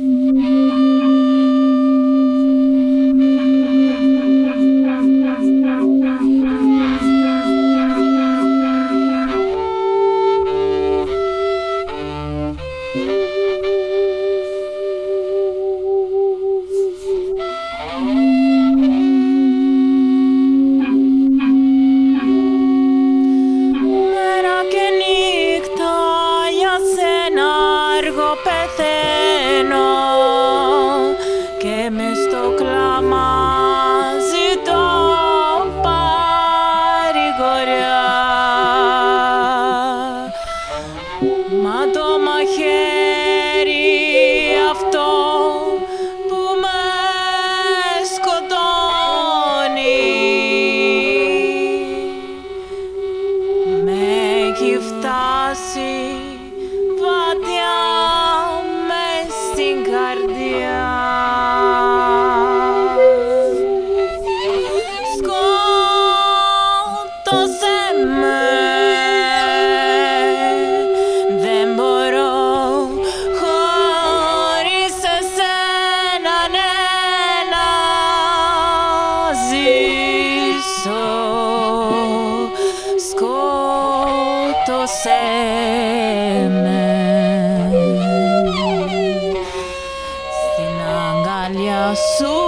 Mm-hmm. σένα στην αγκαλιά σου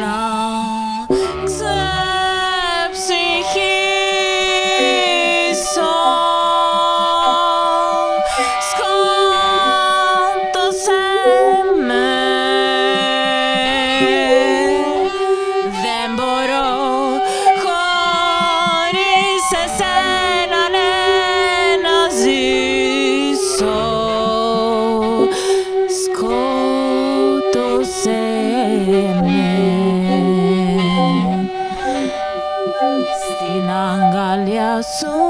να ξεψυχήσω. Σκότωσέ με. Δεν μπορώ So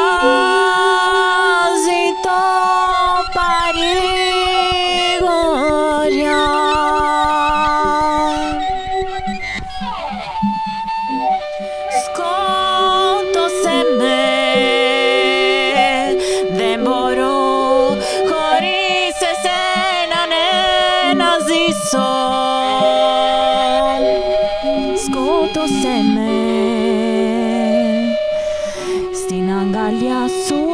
να ζήσω. Σκότωσέ με. Στην αγκαλιά σου